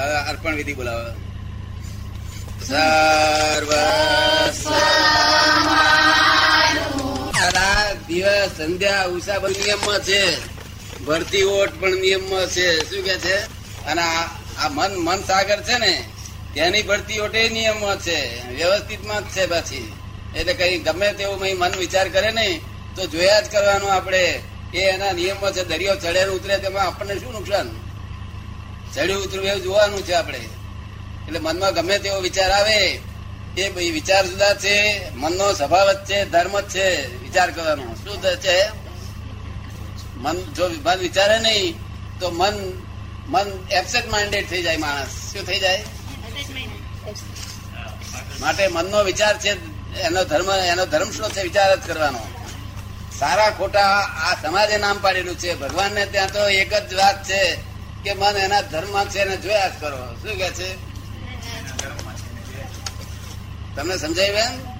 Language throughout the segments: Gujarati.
અર્પણ વિધિ બોલાવો. સર્વ દિવસ સંધ્યા ઉષા પણ નિયમમાં છે. ભરતી ઓટ પણ નિયમમાં છે. શું કે છે? અને આ મન મન સાગર છે ને તેની ભરતી ઓટે નિયમમાં છે. વ્યવસ્થિતમાં જ છે પાછી. એટલે કઈ ગમે તેવું મન વિચાર કરે ને, તો જોયા જ કરવાનું આપણે. એ એના નિયમમાં છે, દરિયો ચડે ઉતરે, તેમાં આપણને શું નુકસાન? ચડ્યું ઉતરું એવું જોવાનું છે આપણે. એટલે મનમાં ગમે તેવો વિચાર આવે, એ ભાઈ વિચાર જુદા છે, મનનો સ્વભાવ છે, ધર્મ છે, વિચાર કરવાનો. શું છે? મન જો મન વિચારે નહીં, તો મન મન એબસેન્ટ માઇન્ડેડ થઈ જાય માણસ. શું થઈ જાય? માટે મનનો વિચાર છે, એનો ધર્મ એનો ધર્મ શું છે, વિચાર જ કરવાનો. સારા ખોટા આ સમાજે નામ પાડેલું છે. ભગવાનને ત્યાં તો એક જ વાત છે કે મન એના ધર્મ છે એને જોયા જ કરો. શું કે છે? તમને સમજાય બેન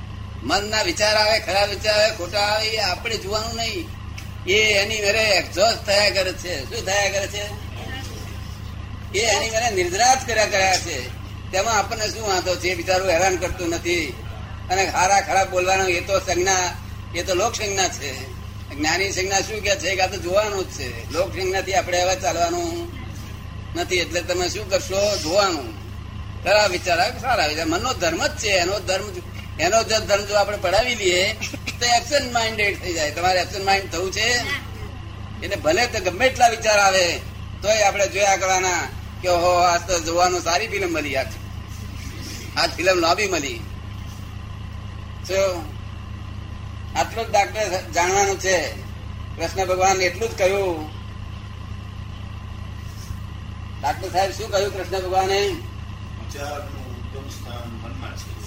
મન ના વિચાર આવે, ખરાબ વિચાર આવે, ખોટા આવે, એ આપણે જોવાનું નહીં. એ એની મેરે એક્ઝોસ્ટ થયા કરે છે. શું થયા કરે છે? એ એની મેરે નિર્દ્રાજ કર્યા કર્યા છે. તેમાં આપણને શું વાંધો છે? બિચારું હેરાન કરતું નથી. અને હારા, ખરાબ બોલવાનું એ તો સંજ્ઞા, એ તો લોક સંજ્ઞા છે. જ્ઞાની સંજ્ઞા શું કે છે? કે આ તો જોવાનું જ છે. લોક સંજ્ઞાથી આપણે હવે ચાલવાનું. નથી, એટલે તમે શું કરશો? જોવાનું. ખરા વિચાર આવે સારા વિચાર. મનનો ધર્મ જ છે, એનો ધર્મ એનો જ ધર્મ જો આપણે પડાવી લઈએ, તો એબસન્ટ માઇન્ડેડ થઈ જાય. તમારે એબસન્ટ માઇન્ડ થવું છે? એટલે ભલે તો ગમે એટલા વિચાર આવે, તોય આપણે જોયા કરવાના કે ઓહો આ તો જોવાનું સારી ફિલ્મ મળી આ આ ફિલ્મ લોબી મળી. આટલું જ ડાક્ટર જાણવાનું છે. કૃષ્ણ ભગવાન એટલું જ કહ્યું ડાક્ટર સાહેબ, શું કહ્યું કૃષ્ણ ભગવાને?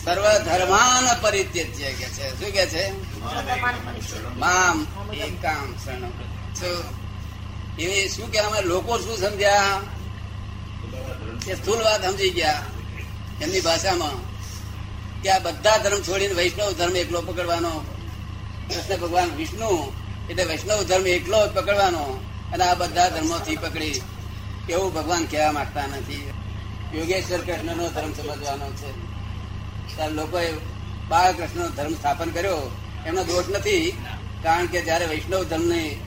સર્વ ધર્માન પરિત્યજ્ય કે છે. શું કે છે? મામ એકામ શરણમ. શું એવી શું કે અમે લોકો શું સમજ્યા? કે સ્થૂલ વાત સમજી ગયા એમની ભાષામાં કે આ બધા ધર્મ છોડીને વૈષ્ણવ ધર્મ એકલો પકડવાનો. કૃષ્ણ ભગવાન વિષ્ણુ એટલે વૈષ્ણવ ધર્મ એકલો પકડવાનો અને આ બધા ધર્મોથી પકડી એવું ભગવાન કહેવા માંગતા નથી. યોગેશ્વર કૃષ્ણનો ધર્મ સમજવાનો છે. ત્યારે લોકોએ બાળકૃષ્ણનો ધર્મ સ્થાપન કર્યો. એનો દોષ નથી, કારણ કે જયારે વૈષ્ણવ ધર્મની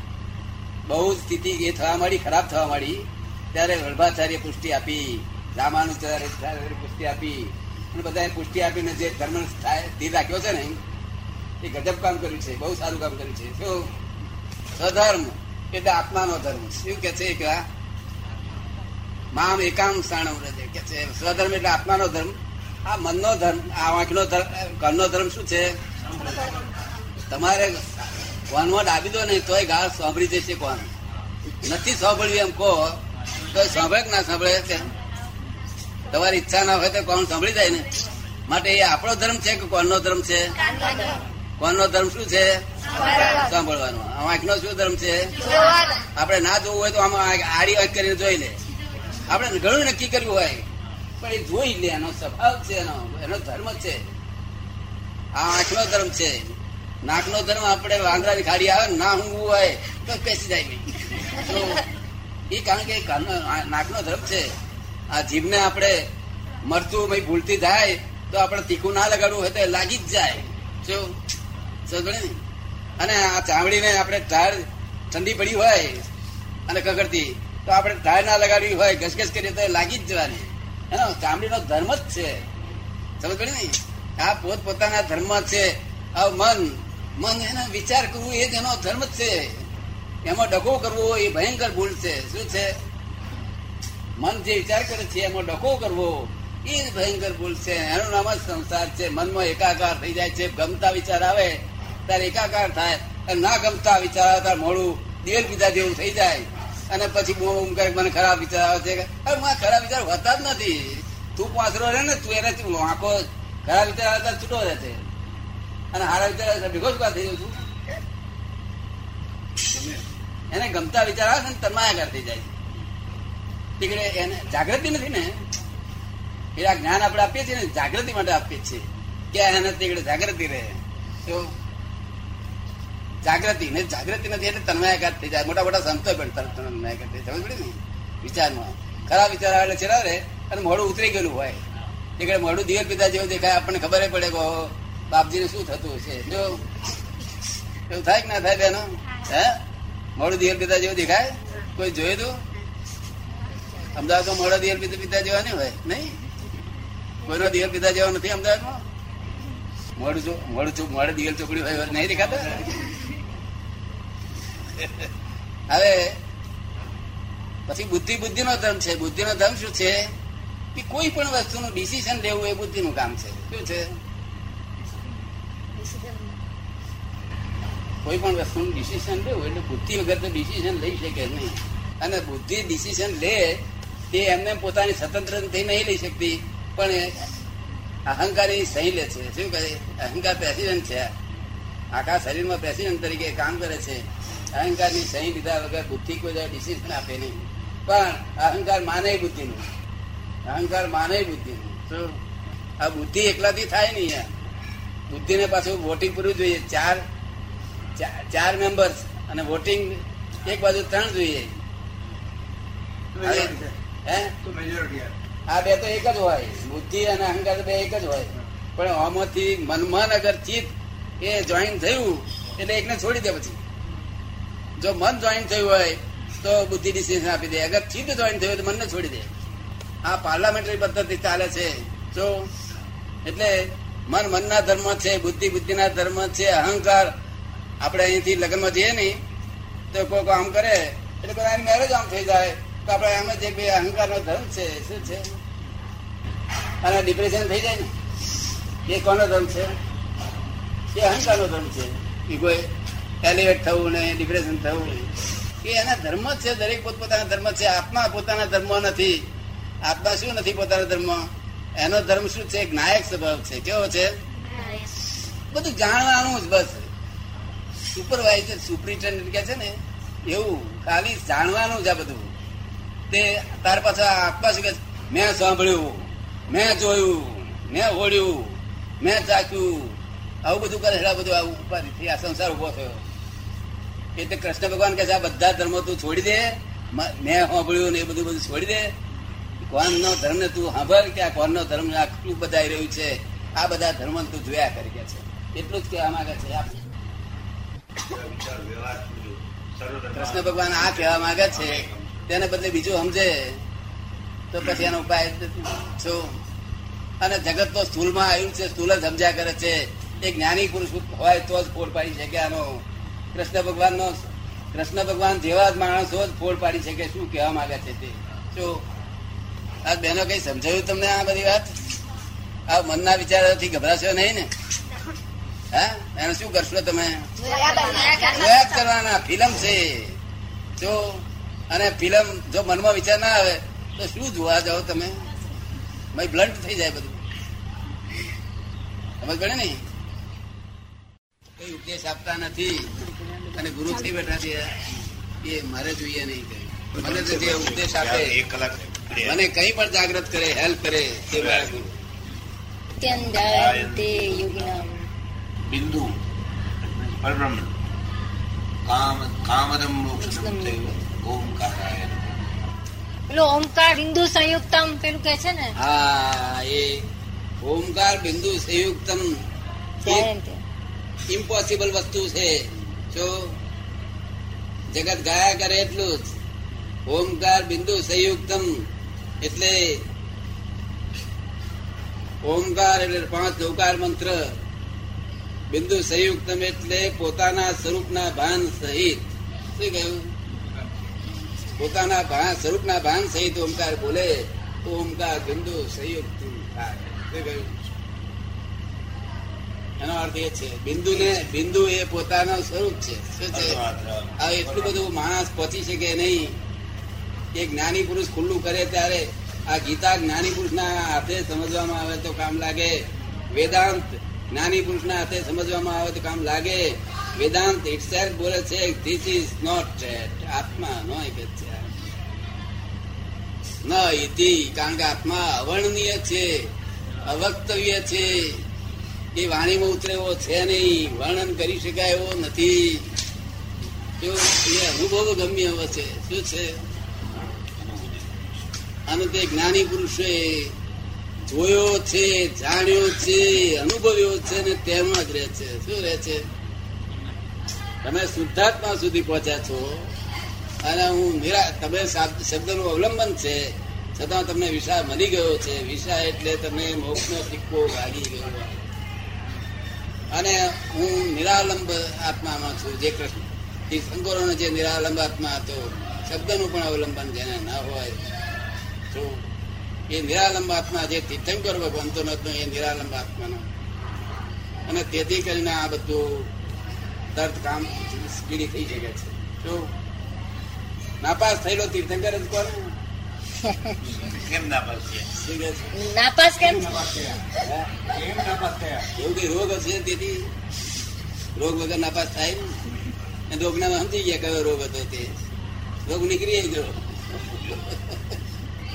બહુ સ્થિતિ એ થવા માંડી, ખરાબ થવા માંડી, ત્યારે વલ્ભાચાર્ય પુષ્ટિ આપી રામાનુચાર્ય પુષ્ટિ આપી, અને બધાએ પુષ્ટિ આપીને જે ધર્મ સ્થિર રાખ્યો છે ને, એ ગજબ કામ કર્યું છે, બહુ સારું કામ કર્યું છે. શું? સ્વધર્મ, એટલે આત્માનો ધર્મ. શું કે છે કે મામ એકામ સાણવ વ્રજે કે છે સ્વધર્મ એટલે આત્માનો ધર્મ. આ મનનો ધર્મ આ વાંકનો ધર્મ ઘરનો ધર્મ શું છે? તમારે કોનમાં ડાબી દો નહીં તોય ગાળ સાંભળી જશે કોણ? નથી સાંભળવી એમ કહો. તો સાંભળે કે ના સાંભળે છે તમારી ઈચ્છા ના હોય તો કોણ સાંભળી જાય ને? માટે એ આપણો ધર્મ છે કે કોણનો ધર્મ છે? કોણનો ધર્મ શું છે? સાંભળવાનો. આ વાંકનો શું ધર્મ છે? આપણે ના જોવું હોય તો આમાં આડી વાંક કરીને જોઈ લે. આપણે ઘણું નક્કી કર્યું હોય. પણ એ જોઈ લે, એનો સ્વભાવ છે, એનો એનો ધર્મ છે. આ આંખનો ધર્મ છે. નાકનો ધર્મ આપણે વાંદરાની ખાડી આવે ના ઊંઘવું હોય, તો પેસી જાય નહીં. એ કારણ કે નાકનો ધર્મ છે. આ જીભને આપણે મરતું ભાઈ ભૂલતી થાય, તો આપણે તીખું ના લગાડવું હોય તો લાગી જ જાય. શું સમજે અને આ ચામડીને આપણે ટાયર ઠંડી પડી હોય અને કગડતી તો આપણે ટાયર ના લગાડવી હોય ઘસઘસ કરીએ તો લાગી જ જવાની. એનો ચામડીનો ધર્મ જ છે. સમજ પડી ને? આ પોત પોતાના ધર્મ છે. આ મન મન એનો વિચાર કરવું એ જ એનો ધર્મ છે. એમાં ડકો કરવો એ ભયંકર ભૂલ છે. શું છે? મન જે વિચાર કરે છે, એમાં ડકો કરવો એ જ ભયંકર ભૂલ છે. એનું નામ જ સંસાર છે. મનમાં એકાકાર થઈ જાય છે. ગમતા વિચાર આવે, ત્યારે એકાકાર થાય. ના ગમતા વિચાર આવે, ત્યારે મોડું દિવેલ પીધા જેવું થઈ જાય. અને પછી ઊંઘ કરે મને ખરાબ વિચાર આવે છે ખરાબ વિચાર હોતા જ નથી. તું પાછરો રહે ને, તું એને તું ખરાબ વિચાર આવે છૂટો રહે છે. અને હારા વિચાર ભેગો જ થઈ જઉં છું. એને ગમતા વિચાર આવે ને તન્માયાકાર થઈ જાય તીકડે એને જાગૃતિ નથી ને એ આ જ્ઞાન આપણે આપીએ છીએ ને, જાગૃતિ માટે આપીએ છીએ. કે એને તીકડે જાગૃતિ રહે. તો જાગૃતિ ને જાગૃતિ નથી એટલે તન્માયાકાર થઈ જાય. મોટા મોટા સંતો પણ તન્માયાકાર થઈ સમજ પડી ને? વિચારમાં. ખરાબ વિચાર આવેલો રે અને મોડું ઉતરી ગયેલું હોય. એટલે મોડું દિવેલ પિતા જેવું દેખાય, આપણને ખબર પડે કે બાપજીને શું થતું હશે? જો, એવું થાય કે ના થાય બેનો? હે? મોડું દિવેલ પિતા જેવું દેખાય? કોઈ જોયું તું? અમદાવાદમાં મોડા દિવેલ પિતા પિતા જેવા નહીં હોય, નહીં? કોઈનો દિવેલ પિતા જેવા નથી અમદાવાદમાં? મોડું મોડું મોડે દિવેલ ચોકડી હોય નહીં દેખાતા? હવે, પછી બુદ્ધિ નો ધર્મ છે. બુદ્ધિ નો ધર્મ શું છે? કે કોઈ પણ વસ્તુનું ડિસિઝન લેવું એ બુદ્ધિ નું કામ છે. શું છે? કોઈ પણ વસ્તુનું ડિસિઝન લેવું એટલે બુદ્ધિ વગર તો ડિસિઝન લઈ શકે નહીં. અને બુદ્ધિ ડિસિઝન લે તે એમને પોતાની સ્વતંત્રથી નહીં લઈ શકતી, પણ એ અહંકારી સહી લે છે. શું કહે? અહંકાર પ્રેસિડેન્ટ છે. આખા શરીરમાં પ્રેસિડેન્ટ તરીકે કામ કરે છે. અહંકારની સહી લીધા વગર બુદ્ધિ કોઈ ડિસિઝન આપે નહીં. પણ અહંકાર માને બુદ્ધિનું. અહંકાર માને બુદ્ધિનું. તો? આ બુદ્ધિ એકલાથી થાય નહીં યાર. બુદ્ધિને પાછું વોટિંગ પૂરું જોઈએ. ચાર ચાર મેમ્બર્સ અને વોટિંગ એક બાજુ ત્રણ જોઈએ. હે? આ બે તો એક જ હોય. બુદ્ધિ અને અહંકાર બે એક જ હોય. પણ આમાંથી મનમાં અગર ચિત્ત એ જોઈન થયું એટલે એકને છોડી દે પછી. જો મન જોઈન થયું હોય તો બુદ્ધિ ડિસિઝન આપી દે. અગર ચિત્ત જોઈન થયું હોય તો મનને છોડી દે. આ પાર્લામેન્ટરી પદ્ધતિ ચાલે છે. જો એટલે મન મનના ધર્મ છે, બુદ્ધિ બુદ્ધિના ધર્મ છે, અહંકાર આપણે અહીંથી લગ્નમાં જઈએ ને તો કોઈ આમ કરે, એટલે કોઈ મેરેજ આમ થઈ જાય. તો આપણે એમ જ એક અહંકારનો ધર્મ છે. શું છે? અને ડિપ્રેશન થઈ જાય ને? એ કોનો ધર્મ છે? એ અહંકારનો ધર્મ છે. કોઈ એલિવેટ થવું ને ડિપ્રેશન થવું એ એના ધર્મ છે, દરેક પોતપોતાના ધર્મ છે. આત્મા પોતાના ધર્મ નથી. આત્મા શું નથી પોતાના ધર્મ એનો ધર્મ શું છે? નાયક સ્વભાવ છે. કેવો છે? બધું જાણવાનું જ બસ. સુપરવાઇઝર સુપરિન્ટેન્ડન્ટ કે છે ને, એવું, ખાલી જાણવાનું જ આ બધું. તે તાર પાછા આત્મા શું કે મેં સાંભળ્યું, મેં જોયું, મેં હોડ્યું મેં ચાખ્યું. આવું બધું કરે આ બધું આવું ઉપાધિથી આ સંસાર ઊભો થયો. એટલે કૃષ્ણ ભગવાન કહે છે બધા ધર્મો તું છોડી દે, મ- સાંભળ્યું ને એ બધું બધું છોડી દે. કોણનો ધર્મ ને તું સાંભળ કે આ કોણનો ધર્મ આટલું બધાઈ રહ્યું છે, આ બધા ધર્મ તું જોયા કરી કે છે. એટલું જ કહેવા માંગે છે કૃષ્ણ ભગવાન આ કહેવા માંગે છે, તેને બદલે બીજું સમજે, તો પછી એનો ઉપાય છો અને જગત તો સ્થૂલમાં આવ્યું છે, સ્થૂલ જ સમજ્યા કરે છે. એક જ્ઞાની પુરુષ હોય તો જ ફોડ પાડી શકે આનો. કૃષ્ણ ભગવાનનો કૃષ્ણ ભગવાન જેવા જ માણસો જ ફોડ પાડી શકે શું કહેવા માંગે છે તે. જો આ બેનો કઈ સમજાયું તમને આ બધી વાત? આ મનના વિચારોથી ગભરાશો નહીં ને? હા? એને શું કરશો તમે? જ કરવાના, ફિલ્મ છે. જો, અને ફિલ્મ જો મનમાં વિચાર ના આવે, તો શું જોવા જાઓ તમે? ભાઈ બ્લન્ટ થઈ જાય બધું. સમજ પડે ને? કઈ ઉપદેશ આપતા નથી. અને ગુરુ થઈ બેઠા છે એ મારે જોઈએ નહીં મને તો જે ઉપદેશ આપે એક કલાક મને કઈ પણ જાગૃત કરે હેલ્પ કરે તે મારા ગુરુ. બિંદુ. પરબ્રહ્મ. કામ કામદમ મોક્ષમ ઓમકારાય. નમઃ. ઓમકાર હિન્દુ સંયુક્તમ પેલું કે છે ને? હા એ ઓમકાર બિંદુ સંયુક્તમ. ઇમ્પોસિબલ વસ્તુ છે જો જગત ગાયા કરે એટલું જ ઓમકાર બિંદુ સંયુક્તમ એટલે ઓમકાર એટલે પાંચ ઓમકાર મંત્ર બિંદુ સંયુક્તમ એટલે પોતાના સ્વરૂપના ભાન સહિત શું કહ્યું પોતાના ભાન સ્વરૂપના ભાન સહિત ઓમકાર બોલે તો ઓમકાર બિંદુ સંયુક્ત થાય શું કહ્યું એનો અર્થ એ છે બિંદુ ને બિંદુ એ પોતાનો સ્વરૂપ છે. શું છે? હવે એટલું બધું માણસ પહોંચી શકે નહીં એ જ્ઞાની પુરુષ ખુલ્લું કરે ત્યારે આ ગીતા જ્ઞાની પુરુષના હાથે સમજવામાં આવે તો કામ લાગે. વેદાંત જ્ઞાની પુરુષના હાથે સમજવામાં આવે તો કામ લાગે. વેદાંત ઇટસેલ્ફ બોલે છે ધીસ ઇઝ નોટ આત્મા, નો એક ન ઇતિ કારણ કે આત્મા અવર્ણનીય છે, અવક્તવ્ય છે. એ વાણીમાં ઉતરે એવો છે નહીં, વર્ણન કરી શકાય એવો નથી. એ અનુભવ ગમ્ય એવો છે, શું છે? અને તે જ્ઞાની પુરુષે જોયો છે, જાણ્યો છે, અનુભવ્યો છે ને તેમાં જ રહે છે. શું રહે છે? તમે શુદ્ધાત્મા સુધી પહોંચ્યા છો. અને હું નિરા, તમે શબ્દ શબ્દનું અવલંબન છે. છતાં તમને વિષય મળી ગયો છે. વિષય એટલે તમે મોક્ષનો સિક્કો વાગી ગયો. અને હું નિરાલંબ આત્મામાં છું, જે કૃષ્ણ. તીર્થંકરોનો જે નિરાલંબ આત્મા હતો, શબ્દનું પણ અવલંબન જેને ના હોય, તો એ નિરાલંબ આત્મા જે તીર્થંકર બનતો નતો એ નિરાલંબ આત્માનો. અને તેથી કરીને આ બધું દર્દ કામ સ્પીડી થઈ શકે છે. તો નાપાસ થયેલો તીર્થંકર જ કોણ? કેમ નાપાસ પાડશે રોગ વગર નાપાસ થાય રોગ ના સમજી ગયા કયો રોગ હતો તે. રોગ નીકળી ગયો.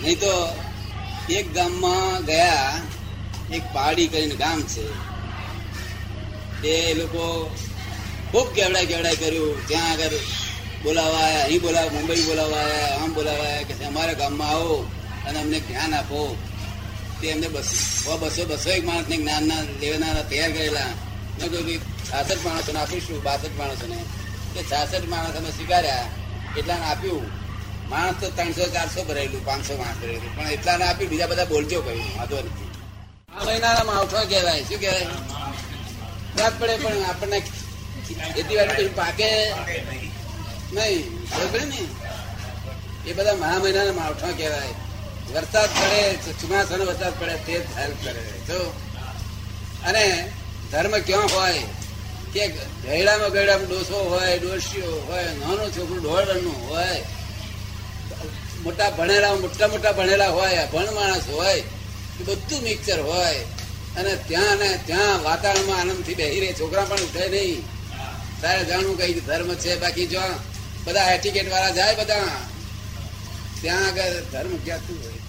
નહીં તો એક ગામમાં ગયા, એક પહાડી કરીને ગામ છે. તે લોકો ખૂબ કેવડાય કેવડાય કર્યું. ત્યાં આગળ બોલાવા આવ્યા અહીં બોલાવા મુંબઈ બોલાવા આવ્યા આમ બોલાવા આવ્યા કે અમારા ગામમાં આવો. અને અમને જ્ઞાન આપો. તે અમને બસો બસો બસો એક માણસને જ્ઞાનના લેવાના તૈયાર કરેલા. મેં કહ્યું કે છાસઠ માણસોને આપીશું, બાસઠ માણસોને. તે છાસઠ માણસ અમે સ્વીકાર્યા. એટલાને આપ્યું. માણસ તો ત્રણસો, ચારસો ભરેલું, પાંચસો માણસ ભરેલું. પણ એટલાને આપ્યું, બીજા બધા બોલજો કહ્યું વાંધો નથી. આ મહિનાના માવઠો કહેવાય, શું કહેવાય? રાત પડે પણ આપણને ખેતીવાડી પાકે નહીં. બરોબર ને એ બધા મહા મહિનાના માવઠા કહેવાય. વરસાદ પડે, ચોમાસાનો વરસાદ પડે તે જ હેલ્પ કરે તો અને ધર્મ ક્યાં હોય? કે ગયડામાં ગયડામાં ડોસો હોય ડોસીઓ હોય, નાનું છોકરું ઢોળવાનું હોય, મોટા ભણેલા, મોટા મોટા ભણેલા હોય, ભણ માણસ હોય, એ બધું મિક્સર હોય. અને ત્યાં ને ત્યાં વાતાવરણમાં આનંદથી બેહી રહે, છોકરા પણ ઉઠે નહીં. તારે જાણવું કઈ ધર્મ છે? બાકી જો બધા એટિકેટ વાળા જાય બધા. ત્યાં આગળ ધર્મ ક્યાંતું હોય.